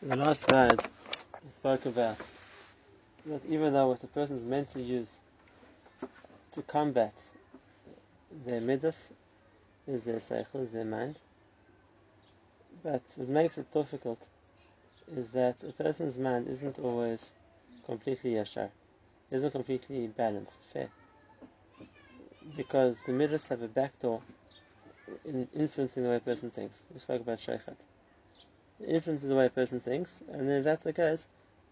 In the last slide, we spoke about that even though what a person is meant to use to combat their midas is their seichel, is their mind, but what makes it difficult is that a person's mind isn't always completely yashar, isn't completely balanced, fair. Because the midas have a backdoor in influencing the way a person thinks. We spoke about sheikhat influences the way a person thinks, and if that's the case,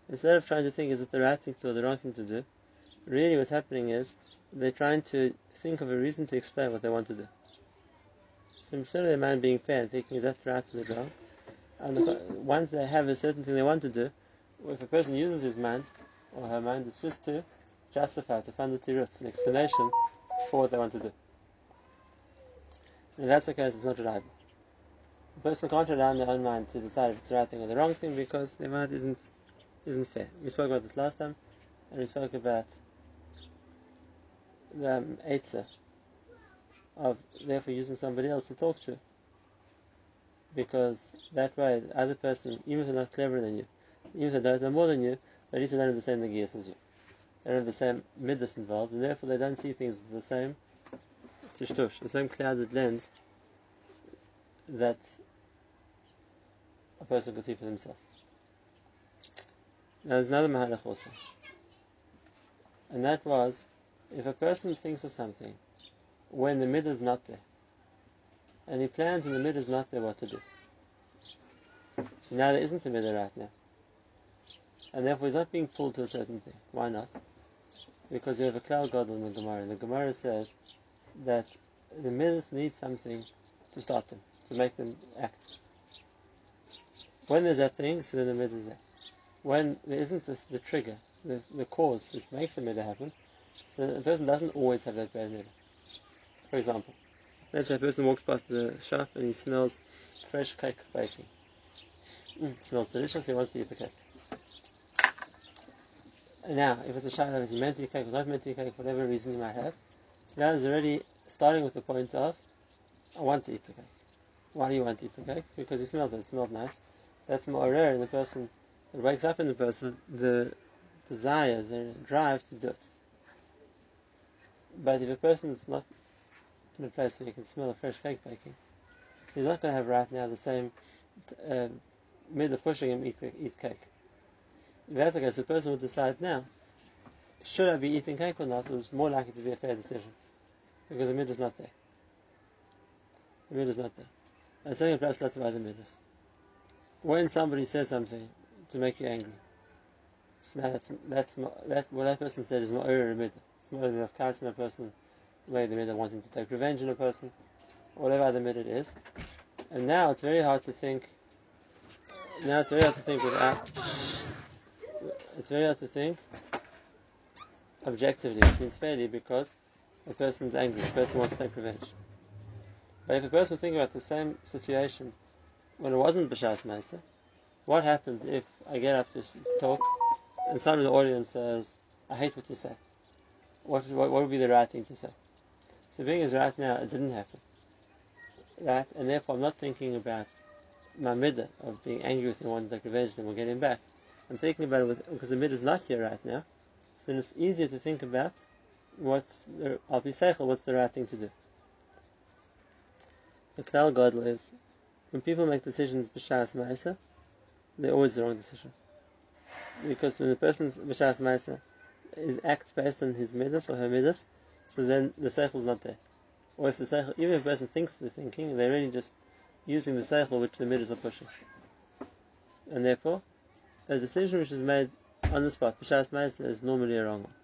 instead of trying to think is it the right thing to do or the wrong thing to do, really what's happening is they're trying to think of a reason to explain what they want to do. So instead of their mind being fair and thinking is that right or is it and the, once they have a certain thing they want to do, if a person uses his mind or her mind, it's just to justify, to find the tirutz, an explanation for what they want to do. And if that's the case, it's not reliable. A person can't rely on their own mind to decide if it's the right thing or the wrong thing because their mind isn't isn't fair. We spoke about this last time, and we spoke about the um, of therefore using somebody else to talk to. Because that way, the other person, even if they're not cleverer than you, even if they don't know more than you, at least they to learn the same nagias as you. They don't have the same midas involved, and therefore they don't see things with the same tishtush, the same clouded lens that a person could see for himself. Now there's another mahalach also. And that was, if a person thinks of something when the mid is not there, and he plans when the mid is not there what to do. So now there isn't a mid right now. And therefore he's not being pulled to a certain thing. Why not? Because you have a cloud god in the Gemara, and the Gemara says that the midas need something to start them, to make them act. When there's that thing, so then the midah is there. When there isn't this, the trigger, the, the cause which makes the midah happen, so the person doesn't always have that bad midah. For example, let's say a person walks past the shop and he smells fresh cake baking. Mm, it smells delicious, he wants to eat the cake. Now, if it's a child that is eat cake or not eat cake, whatever reason he might have, so now he's already starting with the point of, I want to eat the cake. Why do you want to eat the cake? Because he smells it, it smells nice that's more rare in the person. It wakes up in the person the desire, the drive to do it. But if a person is not in a place where you can smell a fresh cake baking, so he's not going to have right now the same uh, mid of pushing him eat, eat cake. If that's the case, the person would decide now, should I be eating cake or not? It was more likely to be a fair decision because the mid is not there. The mid is not there. And second place, lots of other midas when somebody says something to make you angry, so that's that's that what that person said is more midah. It's more of cursing a person, maybe the midah wanting to take revenge on a person, whatever other midah it is. And now it's very hard to think. Now it's very hard to think without. It's very hard to think objectively, which means fairly, because a person is angry, a person wants to take revenge. But if a person would think about the same situation when it wasn't B'Shas Ma'isa, what happens if I get up to, talk and someone in the audience says, I hate what you say? What, what, what would be the right thing to say? So being as right now, it didn't happen. Right? And therefore I'm not thinking about my midah of being angry with him, wanting to take revenge and we'll get him back. I'm thinking about it with, because the midah is not here right now. So it's easier to think about what's the, seichel, what's the right thing to do. The Klal Gadol is when people make decisions b'shas ma'isa, they're always the wrong decision. Because when a person's b'shas ma'isa is acts based on his midas or her midas, so then the seichel is not there. Or if the seichel, even if a person thinks they're thinking, they're really just using the seichel which the midas are pushing. And therefore, a decision which is made on the spot, b'shas ma'isa, is normally a wrong one.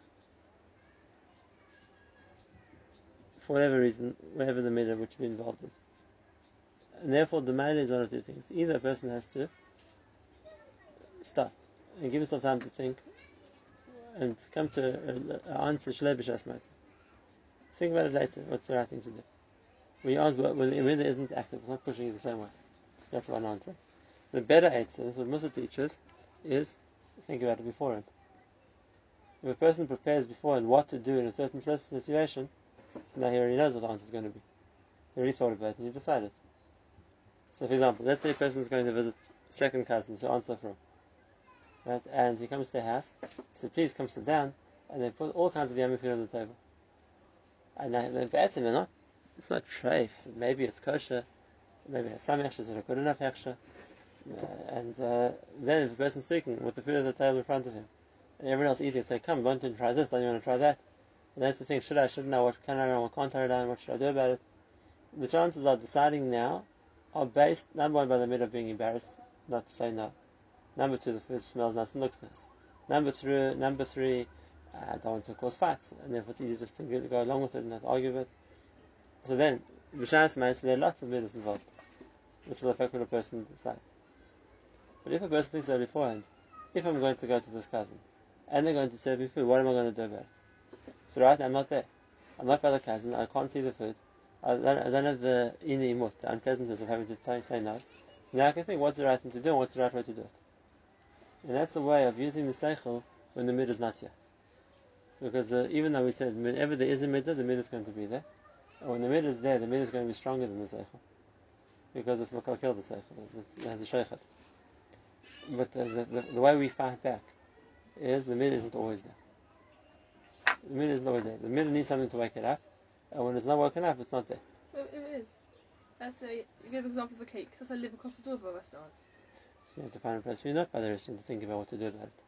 For whatever reason, whatever the midah which we involved is. And therefore, the man is one of two things. Either a person has to stop and give himself time to think and come to an answer Think about it later, what's the right thing to do. We aren't, when the imida isn't active, it's not pushing you the same way. That's one answer. The better answer, is what Mussar teaches, is think about it beforehand. If a person prepares beforehand what to do in a certain situation, so now he already knows what the answer is going to be. He already thought about it and he decided. So, for example, let's say a person is going to visit second cousin, so answer from, right? And he comes to the house, so please come sit down, and they put all kinds of yummy food on the table. And bet him, they're not, it's not treif, maybe it's kosher, maybe it has some extras that are good enough extra. Uh, and uh, then if the person's speaking with the food at the table in front of him, and everyone else eating, say, come, don't you try this, don't you want to try that? And that's the thing, should I, shouldn't I, what can I do, what can't I do, what should I do about it? The chances of deciding now are based, number one, by the mid of being embarrassed, not to say no. Number two, the food smells nice and looks nice. Number three, number three, I don't want to cause fights, and if it's easy just to go along with it and not argue with it. So then, B'Shas Ma'is, there are lots of midas involved, which will affect what a person decides. But if a person thinks that beforehand, if I'm going to go to this cousin, and they're going to serve me food, what am I going to do about it? So right now, I'm not there. I'm not by the cousin, I can't see the food, I don't, have the inimut, the unpleasantness of having to say no. So now I can think what's the right thing to do and what's the right way to do it. And that's the way of using the seichel when the mid is not here. Because uh, even though we said whenever there is a midah, the midah is going to be there. And when the midah is there, the midah is going to be stronger than the seichel. Because it's makal the seichel. It has a sheikhat. But the, the, the, way we fight back is the midah isn't always there. The midah isn't always there. The midah needs something to wake it up. And when it's not woken up, it's not there. Well, it is. You give the example of a cake. Let's I live across the door of a restaurant. So you have to find a place where you're not by the restaurant to think about what to do about it.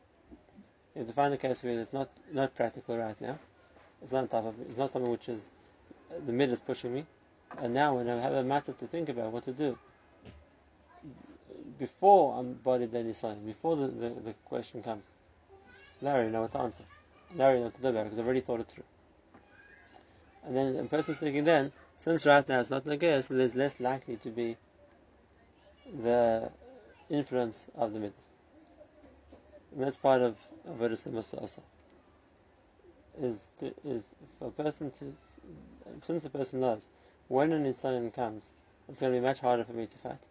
You have to find a case where it's not not practical right now. It's not type of, it's not something which is uh, the mid is pushing me. And now when I have a matter to think about what to do, before I'm body then sign, before the, the, the, question comes, so now I already know what to answer. Now I already know what to do about it because I've already thought it through. And then a person's thinking then, since right now it's not Nagaya, so there's less likely to be the influence of the midas. And that's part of Avodah Mussar also. Is, to, is for a person to, since a person knows, when an Nisayan comes, it's going to be much harder for me to fight.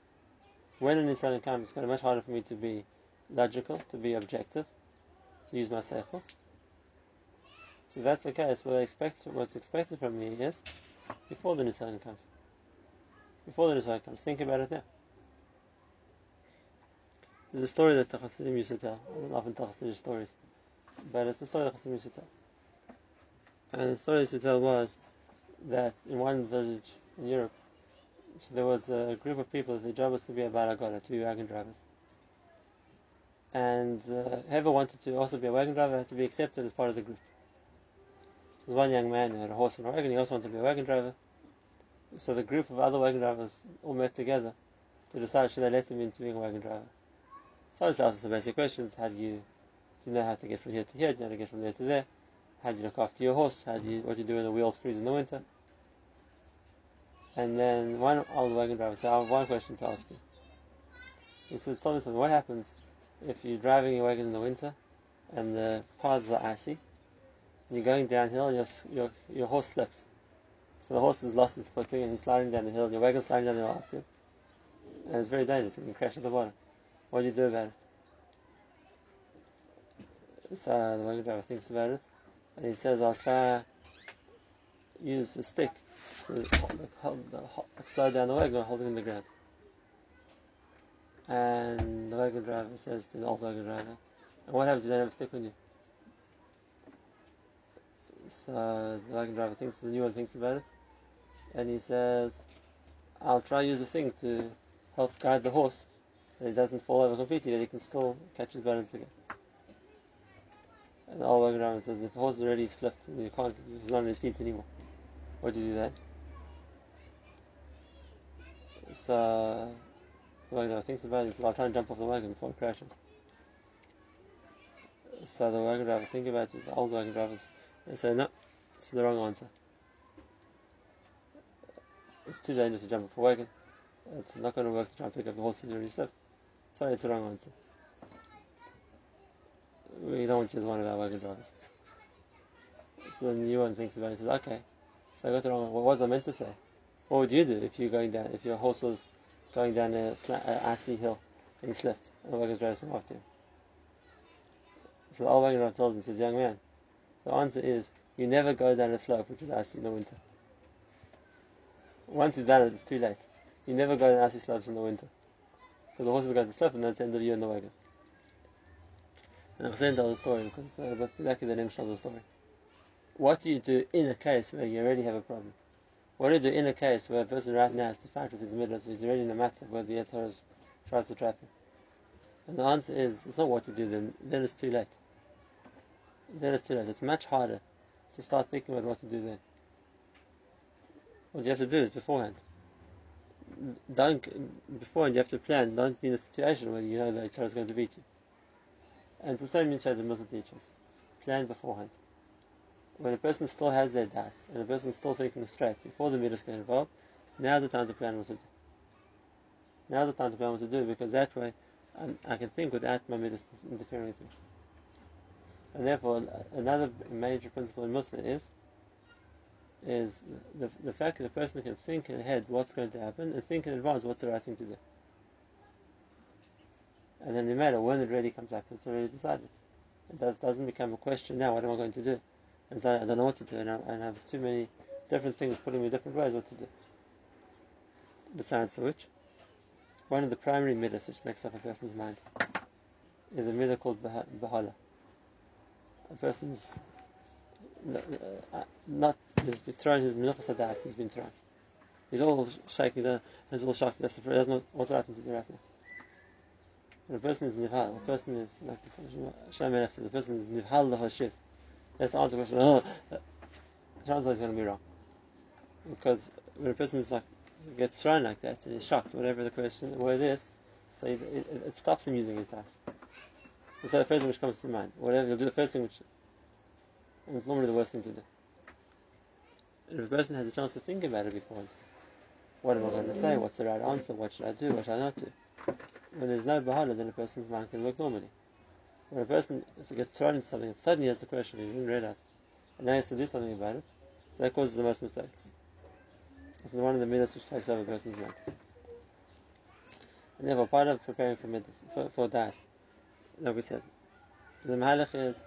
When an Nisayan comes, it's going to be much harder for me to be logical, to be objective, to use my seichel. So that's the case. What I expect, what's expected from me is before the Nisayan comes. Before the Nisayan comes, think about it now. There's a story that the Hasidim used to tell. I don't often tell Hasidic stories, but it's a story that Hasidim used to tell. And the story used to tell was that in one village in Europe, so there was a group of people. Their job was to be a balagola, to be wagon drivers. And uh, whoever wanted to also be a wagon driver had to be accepted as part of the group. There was one young man who had a horse and a wagon. He also wanted to be a wagon driver. So the group of other wagon drivers all met together to decide should they let him into being a wagon driver. So I was asking some basic questions. How do you, do you know how to get from here to here? Do you know how to get from there to there? How do you look after your horse? How do you, what do you do when the wheels freeze in the winter? And then one old wagon driver said, I have one question to ask you. He says, tell me something, what happens if you're driving your wagon in the winter and the paths are icy you're going downhill your, your, your horse slips? So the horse has lost his footing and he's sliding down the hill, and your wagon's sliding down the hill after. And it's very dangerous, you can crash at the bottom. What do you do about it? So uh, the wagon driver thinks about it, and he says, "I'll try use a stick to hold, the, slow down the wagon, holding in the ground." And the wagon driver says to the old wagon driver, "And what happens if you don't have a stick with you?" So the wagon driver thinks, the new one thinks about it, and he says, "I'll try use a thing to help guide the horse." that he doesn't fall over completely, that he can still catch his balance again. And the old Rambam says the horse has already slipped and he can't, he's not on his feet anymore. What do you do then? So the wagon driver thinks about it. He says, "I'll try and jump off the wagon before it crashes." So the wagon drivers think about it. The old wagon drivers say, "No, it's the wrong answer. It's too dangerous to jump off a wagon. It's not going to work to try and pick up the horse that already slipped." Sorry, it's the wrong answer. We don't choose one of our wagon drivers. So the new one thinks about it and says, okay, so I got the wrong one. What was I meant to say? What would you do if you're going down, if your horse was going down a, sla- a icy hill and he slipped and the wagon driver came after him? So the old wagon driver told him, he says, young man, the answer is, you never go down a slope which is icy in the winter. Once you've done it, it's too late. You never go on icy slopes in the winter. Because the horses go to slope and that's the end of the year in the wagon. And Hussein tells a story because uh, that's exactly the name of the story. What do you do in a case where you already have a problem? What do you do in a case where a person right now has to fight with his middle, so he's already in a matter where the Yetzer Hara tries to trap him? And the answer is, it's not what you do then, then it's too late. Then late. It's much harder to start thinking about what to do then. What you have to do is beforehand. Don't, beforehand you have to plan, don't be in a situation where you know the Yetzer Hara is going to beat you. And it's the same inside the Mussar teachers. Plan beforehand. When a person still has their das, and a person still thinking straight, before the midas get involved, now's the time to plan what to do. Now's the time to plan what to do, because that way um, I can think without my midas interfering with me. And therefore, another major principle in Mussar is is the, the fact that a person can think ahead what's going to happen and think in advance what's the right thing to do. And then no matter when it really comes up, it's already decided. It does, doesn't become a question now, what am I going to do? And so I don't know what to do, and I, and I have too many different things putting me different ways what to do. Besides which, one of the primary midas which makes up a person's mind is a midah called bahala. A person's uh, not has been thrown his minuchas hadas has been thrown. He's all shaking, the, he's all shocked. That's the, not what's happening to do right now. When a person is nivhal, a person is like Shamelech says, a person is nivhal lahashiv. That's the answer the question. Oh, is going to be wrong because when a person is like gets thrown like that and he's shocked, whatever the question, what it is, so it, it, it stops him using his dice. The first thing which comes to mind, whatever you'll do, the first thing which, and it's normally the worst thing to do. And if a person has a chance to think about it beforehand, what am I going to say? What's the right answer? What should I do? What should I not do? When there's no bahala, then a person's mind can work normally. When a person gets thrown into something and suddenly has a question he didn't realize, and now he has to do something about it, that causes the most mistakes. It's one of the midas which takes over a person's mind. And therefore, part of preparing for midas, for, for das, like we said, the mahalach is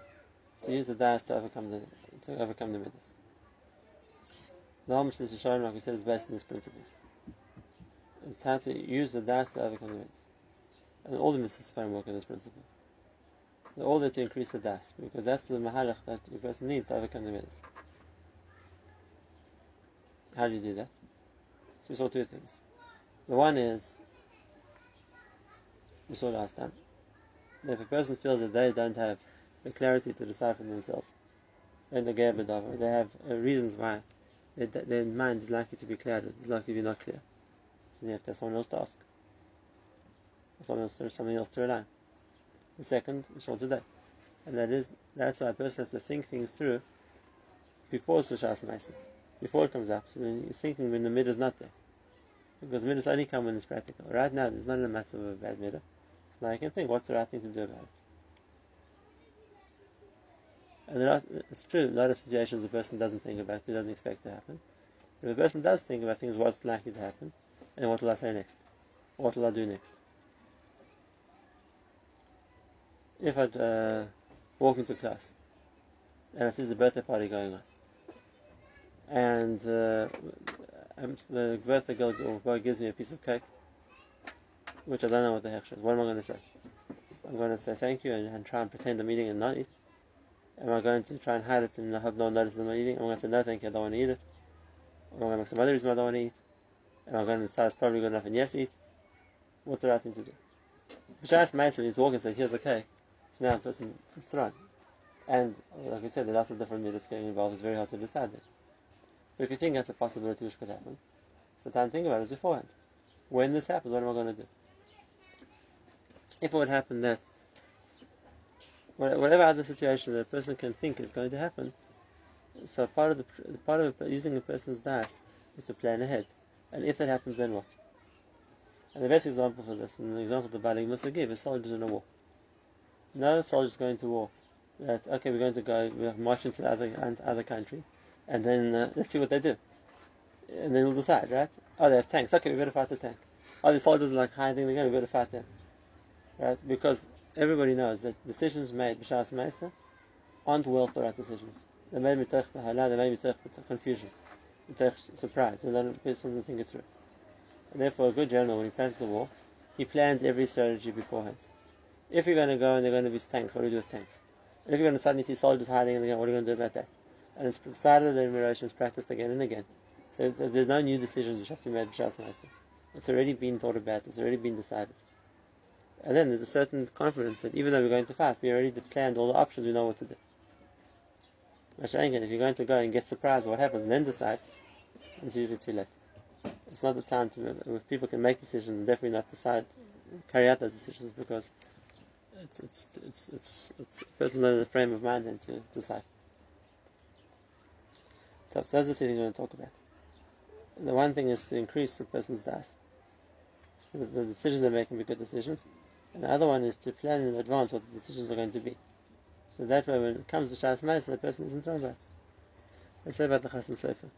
to use the das to overcome the to overcome the midas. The whole Mesillas Yesharim, like we said, is based on this principle. It's how to use the das to overcome the midas. And all the mitzvahs work on this principle. All there to increase the das, because that's the mahalach that a person needs to overcome the midas. How do you do that? So we saw two things. The one is, we saw last time, if a person feels that they don't have the clarity to decide for themselves, and they they have uh, reasons why their, their mind is likely to be clouded, it's likely to be not clear. So you have to have someone else to ask. Or someone else to, something else to rely on. The second, we saw today. And that is, that's why a person has to think things through before b'shas ma'isa before it comes up. So he's thinking when the mid is not there. Because mid is only come when it's practical. Right now, there's not a matter of a bad mid. Now I can think, what's the right thing to do about it? And are, it's true, a lot of situations a person doesn't think about, he doesn't expect to happen. If a person does think about things, what's likely to happen, and what will I say next? What will I do next? If I'd uh, walk into class and I see the birthday party going on, and uh, the birthday girl gives me a piece of cake, which I don't know what the heck is. What am I going to say? I'm going to say thank you and, and, try and pretend I'm eating and not eat. Am I going to try and hide it and I no one notices I'm eating? I'm going to say no thank you, I don't want to eat it. Am I going to make some other reason I don't want to eat? Am I going to decide it's probably good enough and yes eat? What's the right thing to do? B'shas ma'isa, he's walking and says, here's the cake. So now a person is thrown. And like we said, there are lots of different methods getting involved. It's very hard to decide that. But if you think that's a possibility which could happen, so time to think about it beforehand. When this happens, what am I going to do? If it would happen that whatever other situation that a person can think is going to happen, so part of the part of using a person's das is to plan ahead. And if that happens, then what? And the best example for this, and the example the Baalei Mussar gave, is soldiers in a war. No soldiers going to war. That okay, we're going to go, we're marching to the other other country and then uh, let's see what they do. And then we'll decide, right? Oh, they have tanks. Okay, we better fight the tank. Oh, the soldiers are like hiding the gun. We better fight them, right? Because everybody knows that decisions made b'shas ma'isa aren't well thought out decisions. They made mitoch behala. They made mitoch confusion, mitoch surprise. And then person doesn't think it through. And therefore, a good general, when he plans the war, he plans every strategy beforehand. If you're going to go and they're going to be tanks, what do you do with tanks? And if you're going to suddenly see soldiers hiding in the what are you going to do about that? And it's decided that in is practiced again and again. So there's no new decisions which have to be made b'shas ma'isa. It's already been thought about. It's already been decided. And then there's a certain confidence that even though we're going to fight, we already planned all the options. We know what to do. If you're going to go and get surprised what happens and then decide, it's usually too late. It's not the time to. If people can make decisions and definitely not decide, carry out those decisions because it's it's it's it's, it's a person in the frame of mind then to decide. So those are the two things we're going to talk about. The one thing is to increase the person's das. So the decisions they're making be good decisions. And the other one is to plan in advance what the decisions are going to be. So that way when it comes to Shas Ma'isa, the person isn't thrown back. I say about the Chasam Sofer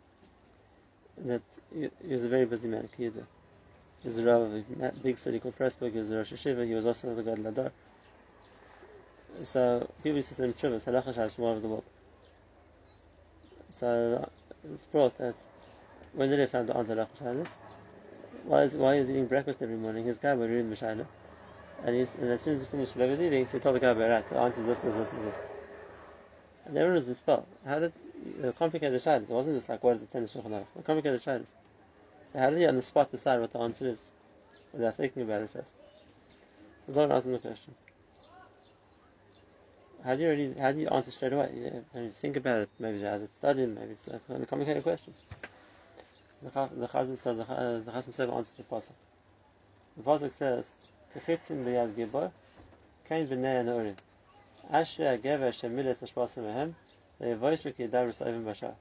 that he, was a very busy man. He was a rabbi of a big city called Pressburg, he was a Rosh Yeshiva, he was also the Gadol Hador. So people used to send him Chuvas, Halacha Shas from all over the world. So it's brought that when did he find the answer to Why is why is he eating breakfast every morning? His guy would read Mishayla. And, he's, and as soon as he finished whatever he's eating, so he told the guy, right, the answer is this, this, this, this. And everyone was dispelled. How did uh, complicated shaylas? It wasn't just like what it in the Shulchan Aruch. The complicated shaylas. So how did he on the spot decide what the answer is without thinking about it first? There's no answer the question. How do you really, how do you answer straight away? You, you think about it. Maybe you have studying. Maybe it's like the complicated questions. The Chazan said the, Chazan answers the pasuk. The pasuk says, "Kechitzim b'yad gibor, kain b'nei anorim." Asher Gever Shemilis Ashpasim Mehem, Levoishik Yedavris Ovim Bashar.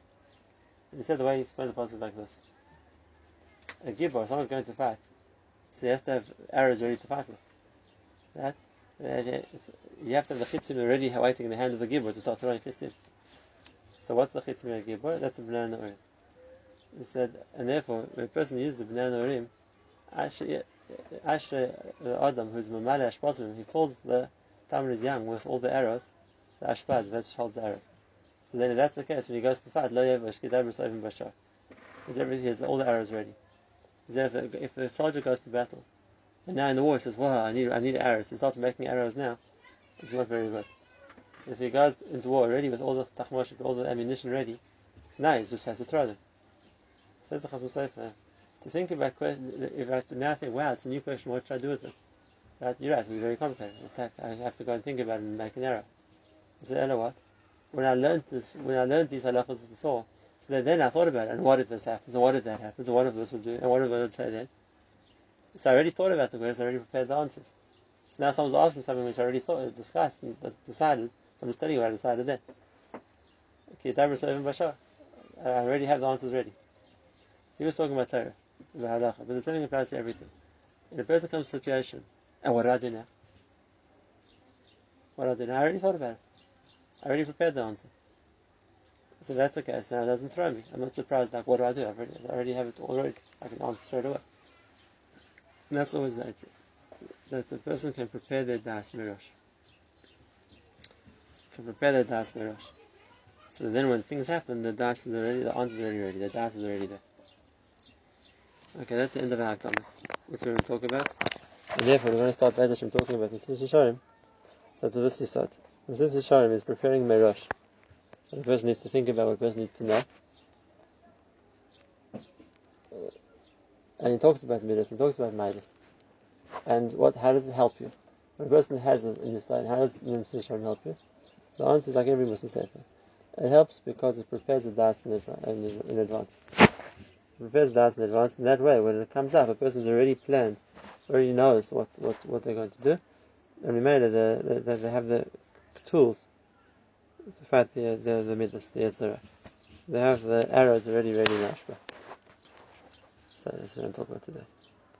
And he said the way he explains the passage like this. A Gibor, someone's going to fight, so he has to have arrows ready to fight with. That eh, eh, you have to have the chitzim already waiting in the hand of the Gibor to start throwing chitzim. So what's the chitzim Gibor? That's a b'nei anorim. He said, and therefore, when a person uses the b'nei anorim, Asher uh, Adam, who's Mamali Ashpasim, he folds the Tamar is young with all the arrows, the Ashbaz, that holds the arrows. So then if that's the case, when he goes to fight, Lo Yevash Kedabris Bashar. He has all the arrows ready. Then if the, if the soldier goes to battle, and now in the war he says, well, I need, I need arrows, he starts making arrows now, it's not very good. If he goes into war already with all the tachmosh, all the ammunition ready, so now he just has to throw them. Says the Chasam Sofer, to think about, about now think, wow, it's a new question, what should I do with it? Right? You're right, it's very complicated. Have, I have to go and think about it and make an error. I said, Ella, what? When I learned this, when I learned these halachas before, so then, then I thought about it, and what if this happens, and what if that happens, and what if this will do, and what if I would say then? So I already thought about the questions, I already prepared the answers. So now someone's asking me something which I already thought, discussed, and decided, so I'm just telling you what I decided then. Okay, Bashar. I already have the answers ready. So he was talking about Torah, about halacha, but the same thing applies to everything. In a person comes to a situation and what do I do now? What do I do now? I already thought about it. I already prepared the answer. So that's okay. So now it doesn't throw me. I'm not surprised. Like, what do I do? I've already, I already have it already. I can answer straight away. And that's always that. That a person can prepare their das mirosh. Can prepare their das mirosh. So then when things happen, the das is already, the answer is already ready. The das is already there. Okay, that's the end of our comments. Which we're going to talk about. And therefore, we're going to start Bez Hashem talking about the Yisharim. So to this start. This Yisharim is preparing Merosh. So the person needs to think about what the person needs to know. And he talks about Midas, he talks about Midas. And what, how does it help you? When a person has it in his side, how does the Yisharim help you? The answer is like every Mussar Sefer. It helps because it prepares the Das in advance. Prepares Das in advance. In that way, when it comes up, a person's already planned already knows what, what, what they're going to do. And remember that it, the, the, they have the tools to fight the, the, the midas, the Yetzer Hara. They have the arrows already ready in Ashba. So that's what I'm talking about today.